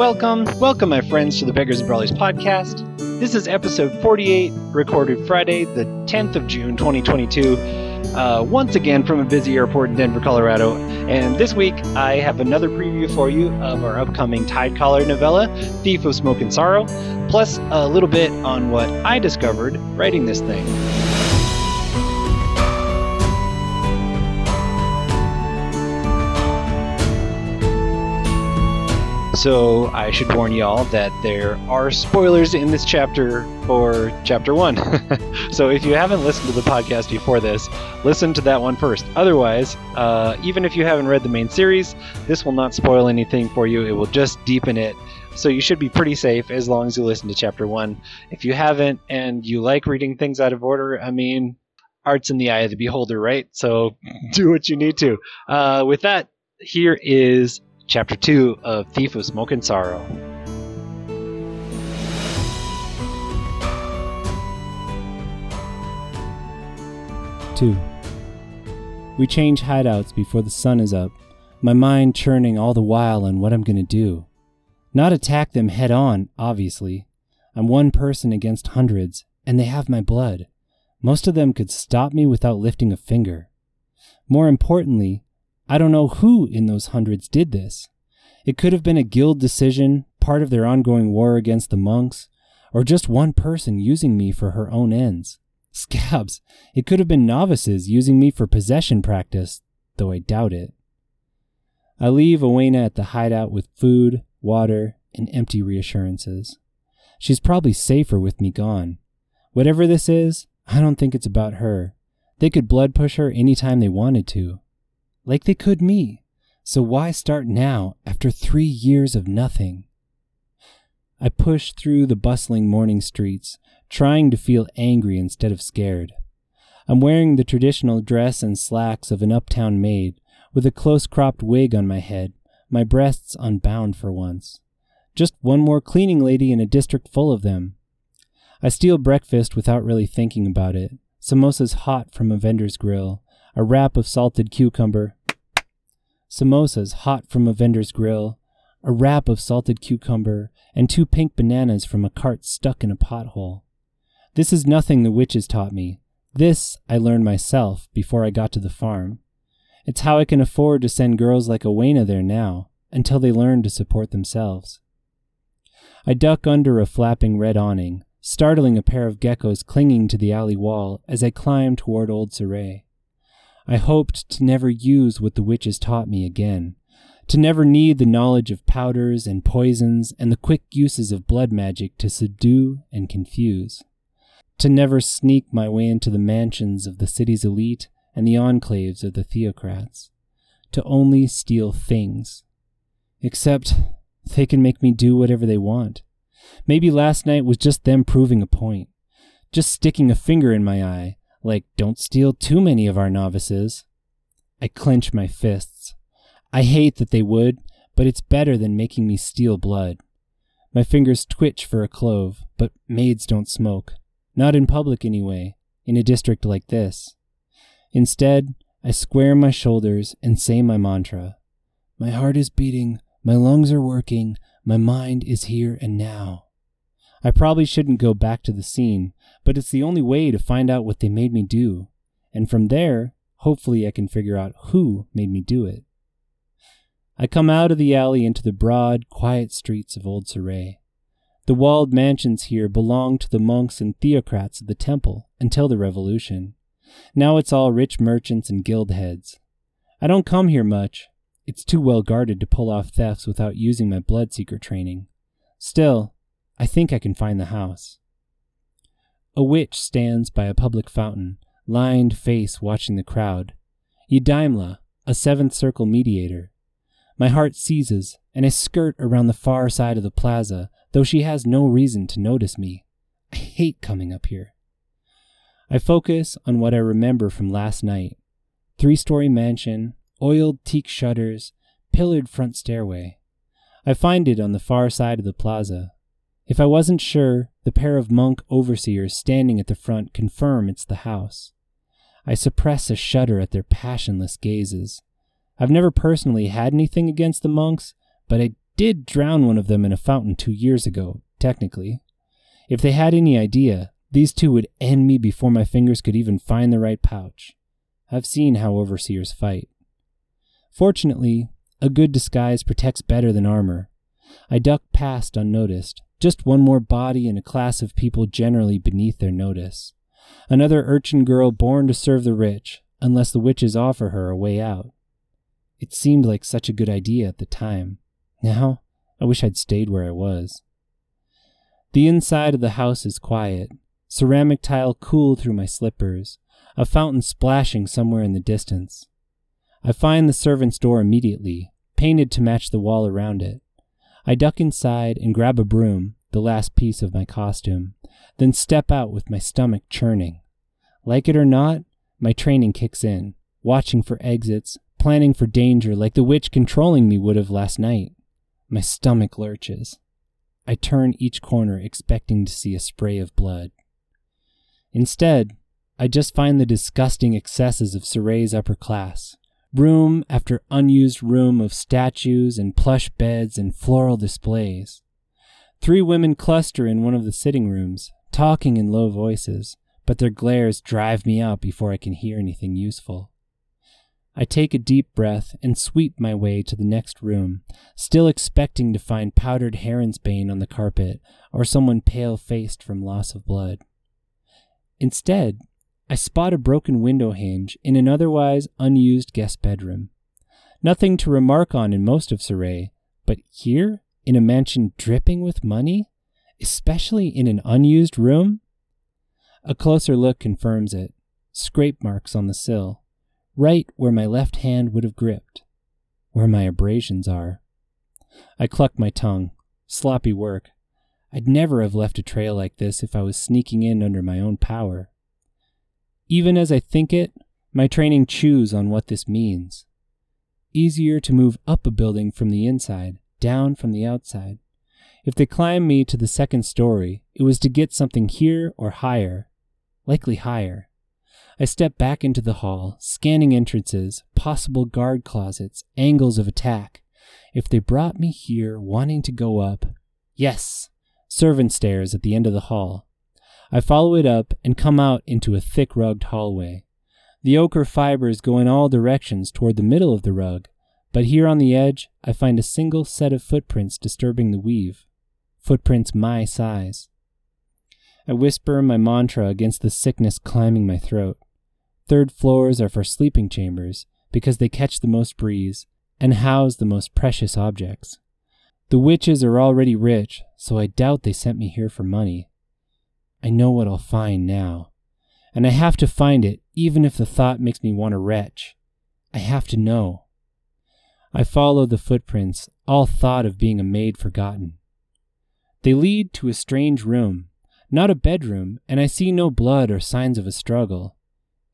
Welcome, welcome, my friends, to the Beggars and Brawlers podcast. This is episode 48, recorded Friday, the 10th of June, 2022. Uh, once again from a busy airport in Denver, Colorado. And this week, I have another preview for you of our upcoming Tidecaller novella, Thief of Smoke and Sorrow, plus a little bit on what I discovered writing this thing. So I should warn y'all that there are spoilers in this chapter for chapter one. so if you haven't listened to the podcast before this, listen to that one first. Otherwise, uh, even if you haven't read the main series, this will not spoil anything for you. It will just deepen it. So you should be pretty safe as long as you listen to chapter one. If you haven't and you like reading things out of order, I mean, art's in the eye of the beholder, right? So do what you need to. Uh, with that, here is Chapter 2 of Thief of Smoke and Sorrow. Two. We change hideouts before the sun is up, my mind churning all the while on what I'm gonna do. Not attack them head on, obviously. I'm one person against hundreds, and they have my blood. Most of them could stop me without lifting a finger. More importantly, I don't know who in those hundreds did this. It could have been a guild decision, part of their ongoing war against the monks, or just one person using me for her own ends. Scabs, it could have been novices using me for possession practice, though I doubt it. I leave Owena at the hideout with food, water, and empty reassurances. She's probably safer with me gone. Whatever this is, I don't think it's about her. They could blood push her any time they wanted to like they could me. So why start now after three years of nothing? I push through the bustling morning streets, trying to feel angry instead of scared. I'm wearing the traditional dress and slacks of an uptown maid, with a close cropped wig on my head, my breasts unbound for once. Just one more cleaning lady in a district full of them. I steal breakfast without really thinking about it. Samosas hot from a vendor's grill, a wrap of salted cucumber, samosas hot from a vendor's grill, a wrap of salted cucumber, and two pink bananas from a cart stuck in a pothole. This is nothing the witches taught me. This I learned myself before I got to the farm. It's how I can afford to send girls like Owena there now, until they learn to support themselves. I duck under a flapping red awning, startling a pair of geckos clinging to the alley wall as I climb toward Old Saray. I hoped to never use what the witches taught me again, to never need the knowledge of powders and poisons and the quick uses of blood magic to subdue and confuse, to never sneak my way into the mansions of the city's elite and the enclaves of the theocrats, to only steal things. Except they can make me do whatever they want. Maybe last night was just them proving a point, just sticking a finger in my eye like, don't steal too many of our novices. I clench my fists. I hate that they would, but it's better than making me steal blood. My fingers twitch for a clove, but maids don't smoke. Not in public, anyway, in a district like this. Instead, I square my shoulders and say my mantra. My heart is beating, my lungs are working, my mind is here and now. I probably shouldn't go back to the scene, but it's the only way to find out what they made me do. And from there, hopefully, I can figure out who made me do it. I come out of the alley into the broad, quiet streets of Old Saray. The walled mansions here belonged to the monks and theocrats of the temple until the revolution. Now it's all rich merchants and guild heads. I don't come here much. It's too well guarded to pull off thefts without using my bloodseeker training. Still, I think I can find the house. A witch stands by a public fountain, lined face watching the crowd. Eudaimla, a seventh circle mediator. My heart seizes, and I skirt around the far side of the plaza, though she has no reason to notice me. I hate coming up here. I focus on what I remember from last night three story mansion, oiled teak shutters, pillared front stairway. I find it on the far side of the plaza, if I wasn't sure, the pair of monk overseers standing at the front confirm it's the house. I suppress a shudder at their passionless gazes. I've never personally had anything against the monks, but I did drown one of them in a fountain two years ago, technically. If they had any idea, these two would end me before my fingers could even find the right pouch. I've seen how overseers fight. Fortunately, a good disguise protects better than armor. I ducked past unnoticed, just one more body in a class of people generally beneath their notice. Another urchin girl born to serve the rich, unless the witches offer her a way out. It seemed like such a good idea at the time. Now, I wish I'd stayed where I was. The inside of the house is quiet, ceramic tile cool through my slippers, a fountain splashing somewhere in the distance. I find the servant's door immediately, painted to match the wall around it. I duck inside and grab a broom, the last piece of my costume, then step out with my stomach churning. Like it or not, my training kicks in, watching for exits, planning for danger like the witch controlling me would have last night. My stomach lurches. I turn each corner expecting to see a spray of blood. Instead, I just find the disgusting excesses of Soray's upper class, room after unused room of statues and plush beds and floral displays. Three women cluster in one of the sitting rooms, talking in low voices, but their glares drive me out before I can hear anything useful. I take a deep breath and sweep my way to the next room, still expecting to find powdered heronsbane on the carpet or someone pale faced from loss of blood. Instead, I spot a broken window hinge in an otherwise unused guest bedroom. Nothing to remark on in most of Soray, but here, in a mansion dripping with money, especially in an unused room? A closer look confirms it. Scrape marks on the sill, right where my left hand would have gripped, where my abrasions are. I cluck my tongue. Sloppy work. I'd never have left a trail like this if I was sneaking in under my own power. Even as I think it, my training chews on what this means. Easier to move up a building from the inside, down from the outside. If they climbed me to the second story, it was to get something here or higher, likely higher. I step back into the hall, scanning entrances, possible guard closets, angles of attack. If they brought me here wanting to go up, yes, servant stairs at the end of the hall. I follow it up and come out into a thick rugged hallway. The ochre fibers go in all directions toward the middle of the rug, but here on the edge I find a single set of footprints disturbing the weave. Footprints my size. I whisper my mantra against the sickness climbing my throat. Third floors are for sleeping chambers because they catch the most breeze and house the most precious objects. The witches are already rich, so I doubt they sent me here for money. I know what I'll find now. And I have to find it, even if the thought makes me want to retch. I have to know. I follow the footprints, all thought of being a maid forgotten. They lead to a strange room, not a bedroom, and I see no blood or signs of a struggle.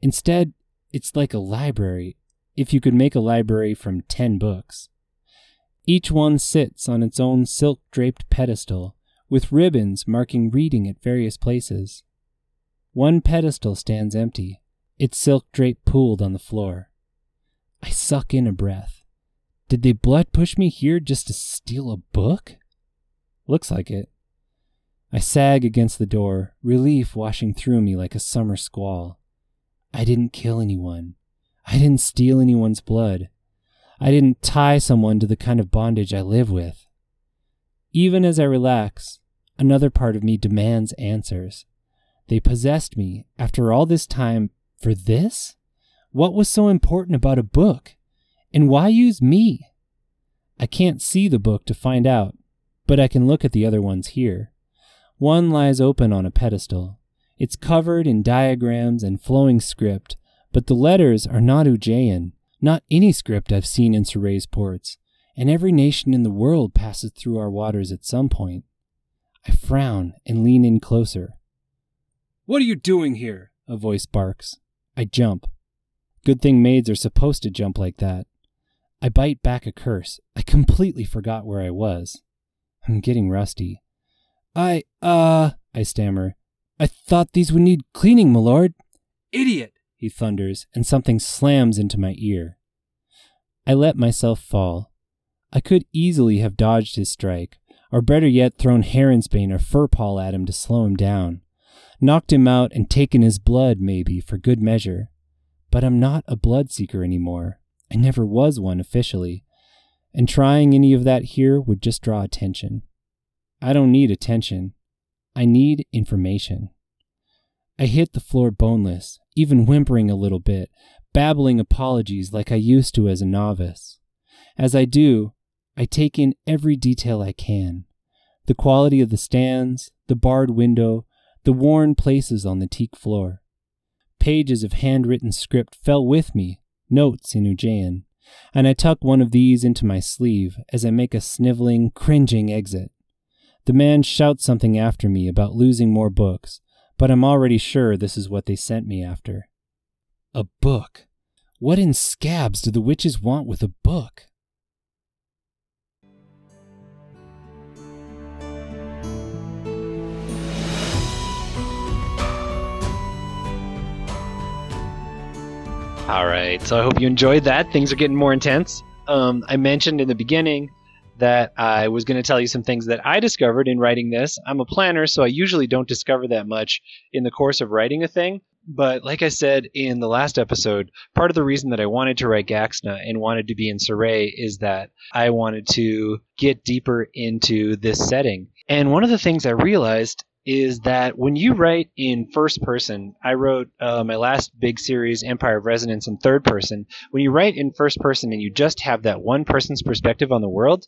Instead, it's like a library, if you could make a library from ten books. Each one sits on its own silk draped pedestal, with ribbons marking reading at various places. One pedestal stands empty, its silk drape pooled on the floor. I suck in a breath. Did they blood push me here just to steal a book? Looks like it. I sag against the door, relief washing through me like a summer squall. I didn't kill anyone. I didn't steal anyone's blood. I didn't tie someone to the kind of bondage I live with. Even as I relax, another part of me demands answers. They possessed me after all this time for this? What was so important about a book? And why use me? I can't see the book to find out, but I can look at the other ones here. One lies open on a pedestal. It's covered in diagrams and flowing script, but the letters are not Ujayan, not any script I've seen in Soray's ports and every nation in the world passes through our waters at some point. I frown and lean in closer. What are you doing here? A voice barks. I jump. Good thing maids are supposed to jump like that. I bite back a curse. I completely forgot where I was. I'm getting rusty. I, uh, I stammer. I thought these would need cleaning, my lord. Idiot! he thunders, and something slams into my ear. I let myself fall. I could easily have dodged his strike, or better yet, thrown Heronsbane or Furpaw at him to slow him down. Knocked him out and taken his blood, maybe, for good measure. But I'm not a blood bloodseeker anymore. I never was one officially. And trying any of that here would just draw attention. I don't need attention. I need information. I hit the floor boneless, even whimpering a little bit, babbling apologies like I used to as a novice. As I do, I take in every detail I can the quality of the stands, the barred window, the worn places on the teak floor. Pages of handwritten script fell with me, notes in Ujayan, and I tuck one of these into my sleeve as I make a sniveling, cringing exit. The man shouts something after me about losing more books, but I'm already sure this is what they sent me after. A book. What in scabs do the witches want with a book? All right, so I hope you enjoyed that. Things are getting more intense. Um, I mentioned in the beginning that I was going to tell you some things that I discovered in writing this. I'm a planner, so I usually don't discover that much in the course of writing a thing. But like I said in the last episode, part of the reason that I wanted to write Gaxna and wanted to be in Soray is that I wanted to get deeper into this setting. And one of the things I realized is that when you write in first person, I wrote uh, my last big series, Empire of Resonance, in third person. When you write in first person and you just have that one person's perspective on the world,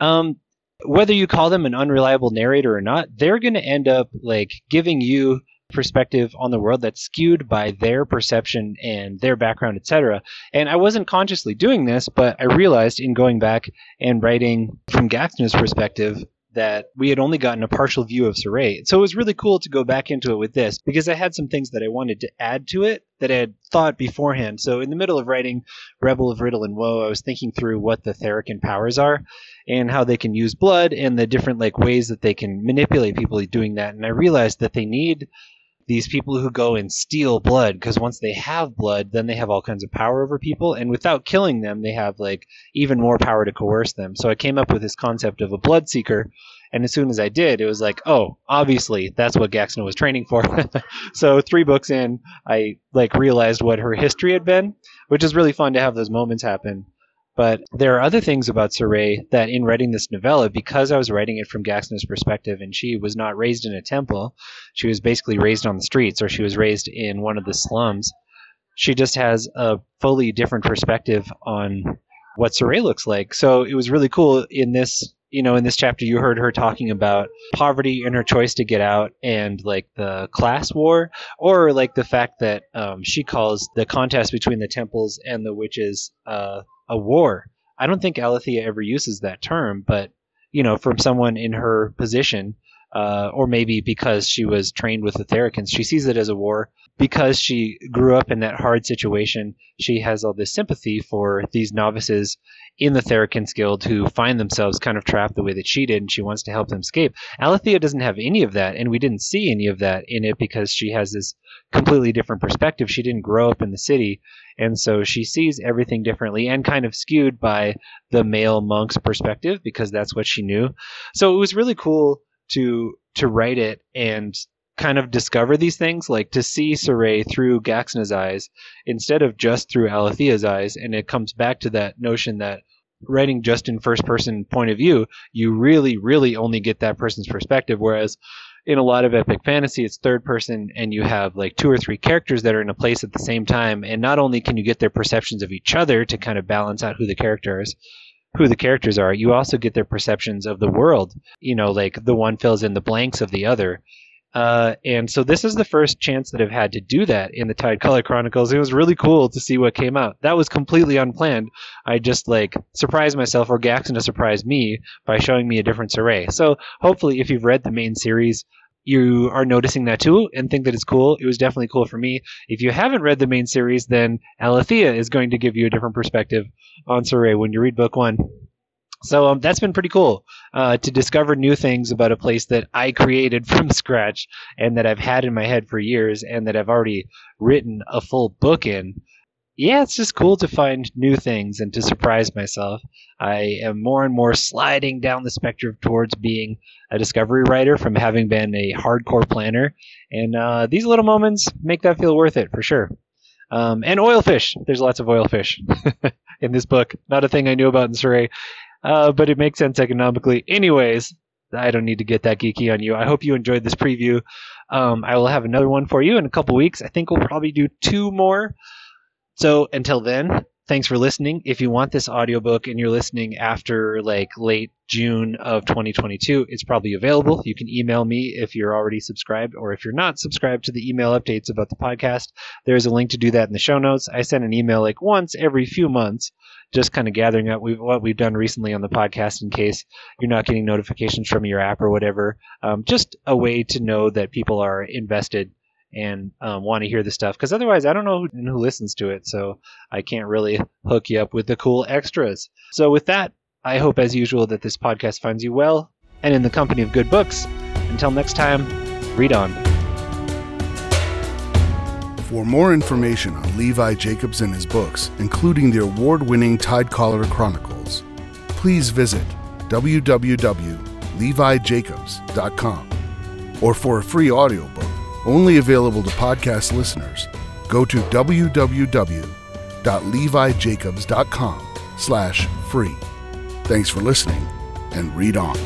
um, whether you call them an unreliable narrator or not, they're going to end up like giving you perspective on the world that's skewed by their perception and their background, etc. And I wasn't consciously doing this, but I realized in going back and writing from Gaxna's perspective that we had only gotten a partial view of Soray. So it was really cool to go back into it with this because I had some things that I wanted to add to it that I had thought beforehand. So in the middle of writing Rebel of Riddle and Woe, I was thinking through what the Therican powers are and how they can use blood and the different like ways that they can manipulate people doing that. And I realized that they need these people who go and steal blood because once they have blood then they have all kinds of power over people and without killing them they have like even more power to coerce them. So i came up with this concept of a blood seeker and as soon as i did it was like oh obviously that's what gaxna was training for. So three books in i like realized what her history had been which is really fun to have those moments happen but there are other things about Soray that in writing this novella, because I was writing it from Gaxna's perspective and she was not raised in a temple, she was basically raised on the streets or she was raised in one of the slums. She just has a fully different perspective on what Soray looks like. So it was really cool in this you know, in this chapter, you heard her talking about poverty and her choice to get out, and like the class war, or like the fact that um, she calls the contest between the temples and the witches uh, a war. I don't think Alethea ever uses that term, but you know, from someone in her position, uh, or maybe because she was trained with the Thericans, she sees it as a war. Because she grew up in that hard situation, she has all this sympathy for these novices in the Thericans Guild who find themselves kind of trapped the way that she did, and she wants to help them escape. Alethea doesn't have any of that, and we didn't see any of that in it because she has this completely different perspective. She didn't grow up in the city, and so she sees everything differently and kind of skewed by the male monk's perspective because that's what she knew. So it was really cool to to write it and kind of discover these things, like to see Soray through Gaxna's eyes instead of just through Alethea's eyes. And it comes back to that notion that writing just in first person point of view, you really, really only get that person's perspective. Whereas in a lot of epic fantasy, it's third person and you have like two or three characters that are in a place at the same time. And not only can you get their perceptions of each other to kind of balance out who the character is, who the characters are, you also get their perceptions of the world. You know, like the one fills in the blanks of the other. Uh, and so this is the first chance that I've had to do that in the Tidecaller Chronicles. It was really cool to see what came out. That was completely unplanned. I just like surprised myself or Gaxna surprised me by showing me a different array. So hopefully if you've read the main series, you are noticing that too and think that it's cool. It was definitely cool for me. If you haven't read the main series, then Alethea is going to give you a different perspective on Soray when you read book one. So um, that's been pretty cool uh, to discover new things about a place that I created from scratch and that I've had in my head for years and that I've already written a full book in. Yeah, it's just cool to find new things and to surprise myself. I am more and more sliding down the spectrum towards being a discovery writer from having been a hardcore planner. And uh, these little moments make that feel worth it for sure. Um, and oilfish. There's lots of oilfish in this book. Not a thing I knew about in Soray, uh, but it makes sense economically. Anyways, I don't need to get that geeky on you. I hope you enjoyed this preview. Um, I will have another one for you in a couple weeks. I think we'll probably do two more. So until then, thanks for listening. If you want this audiobook and you're listening after like late June of 2022, it's probably available. You can email me if you're already subscribed, or if you're not subscribed to the email updates about the podcast, there's a link to do that in the show notes. I send an email like once every few months, just kind of gathering up what we've done recently on the podcast in case you're not getting notifications from your app or whatever. Um, just a way to know that people are invested and um, want to hear the stuff because otherwise I don't know who, who listens to it, so I can't really hook you up with the cool extras. So with that, I hope as usual that this podcast finds you well and in the company of good books. Until next time, read on. For more information on Levi Jacobs and his books, including the award winning Tidecaller Chronicles, please visit www.levijacobs.com. Or for a free audiobook, only available to podcast listeners, go to www.levijacobs.com slash free. Thanks for listening and read on.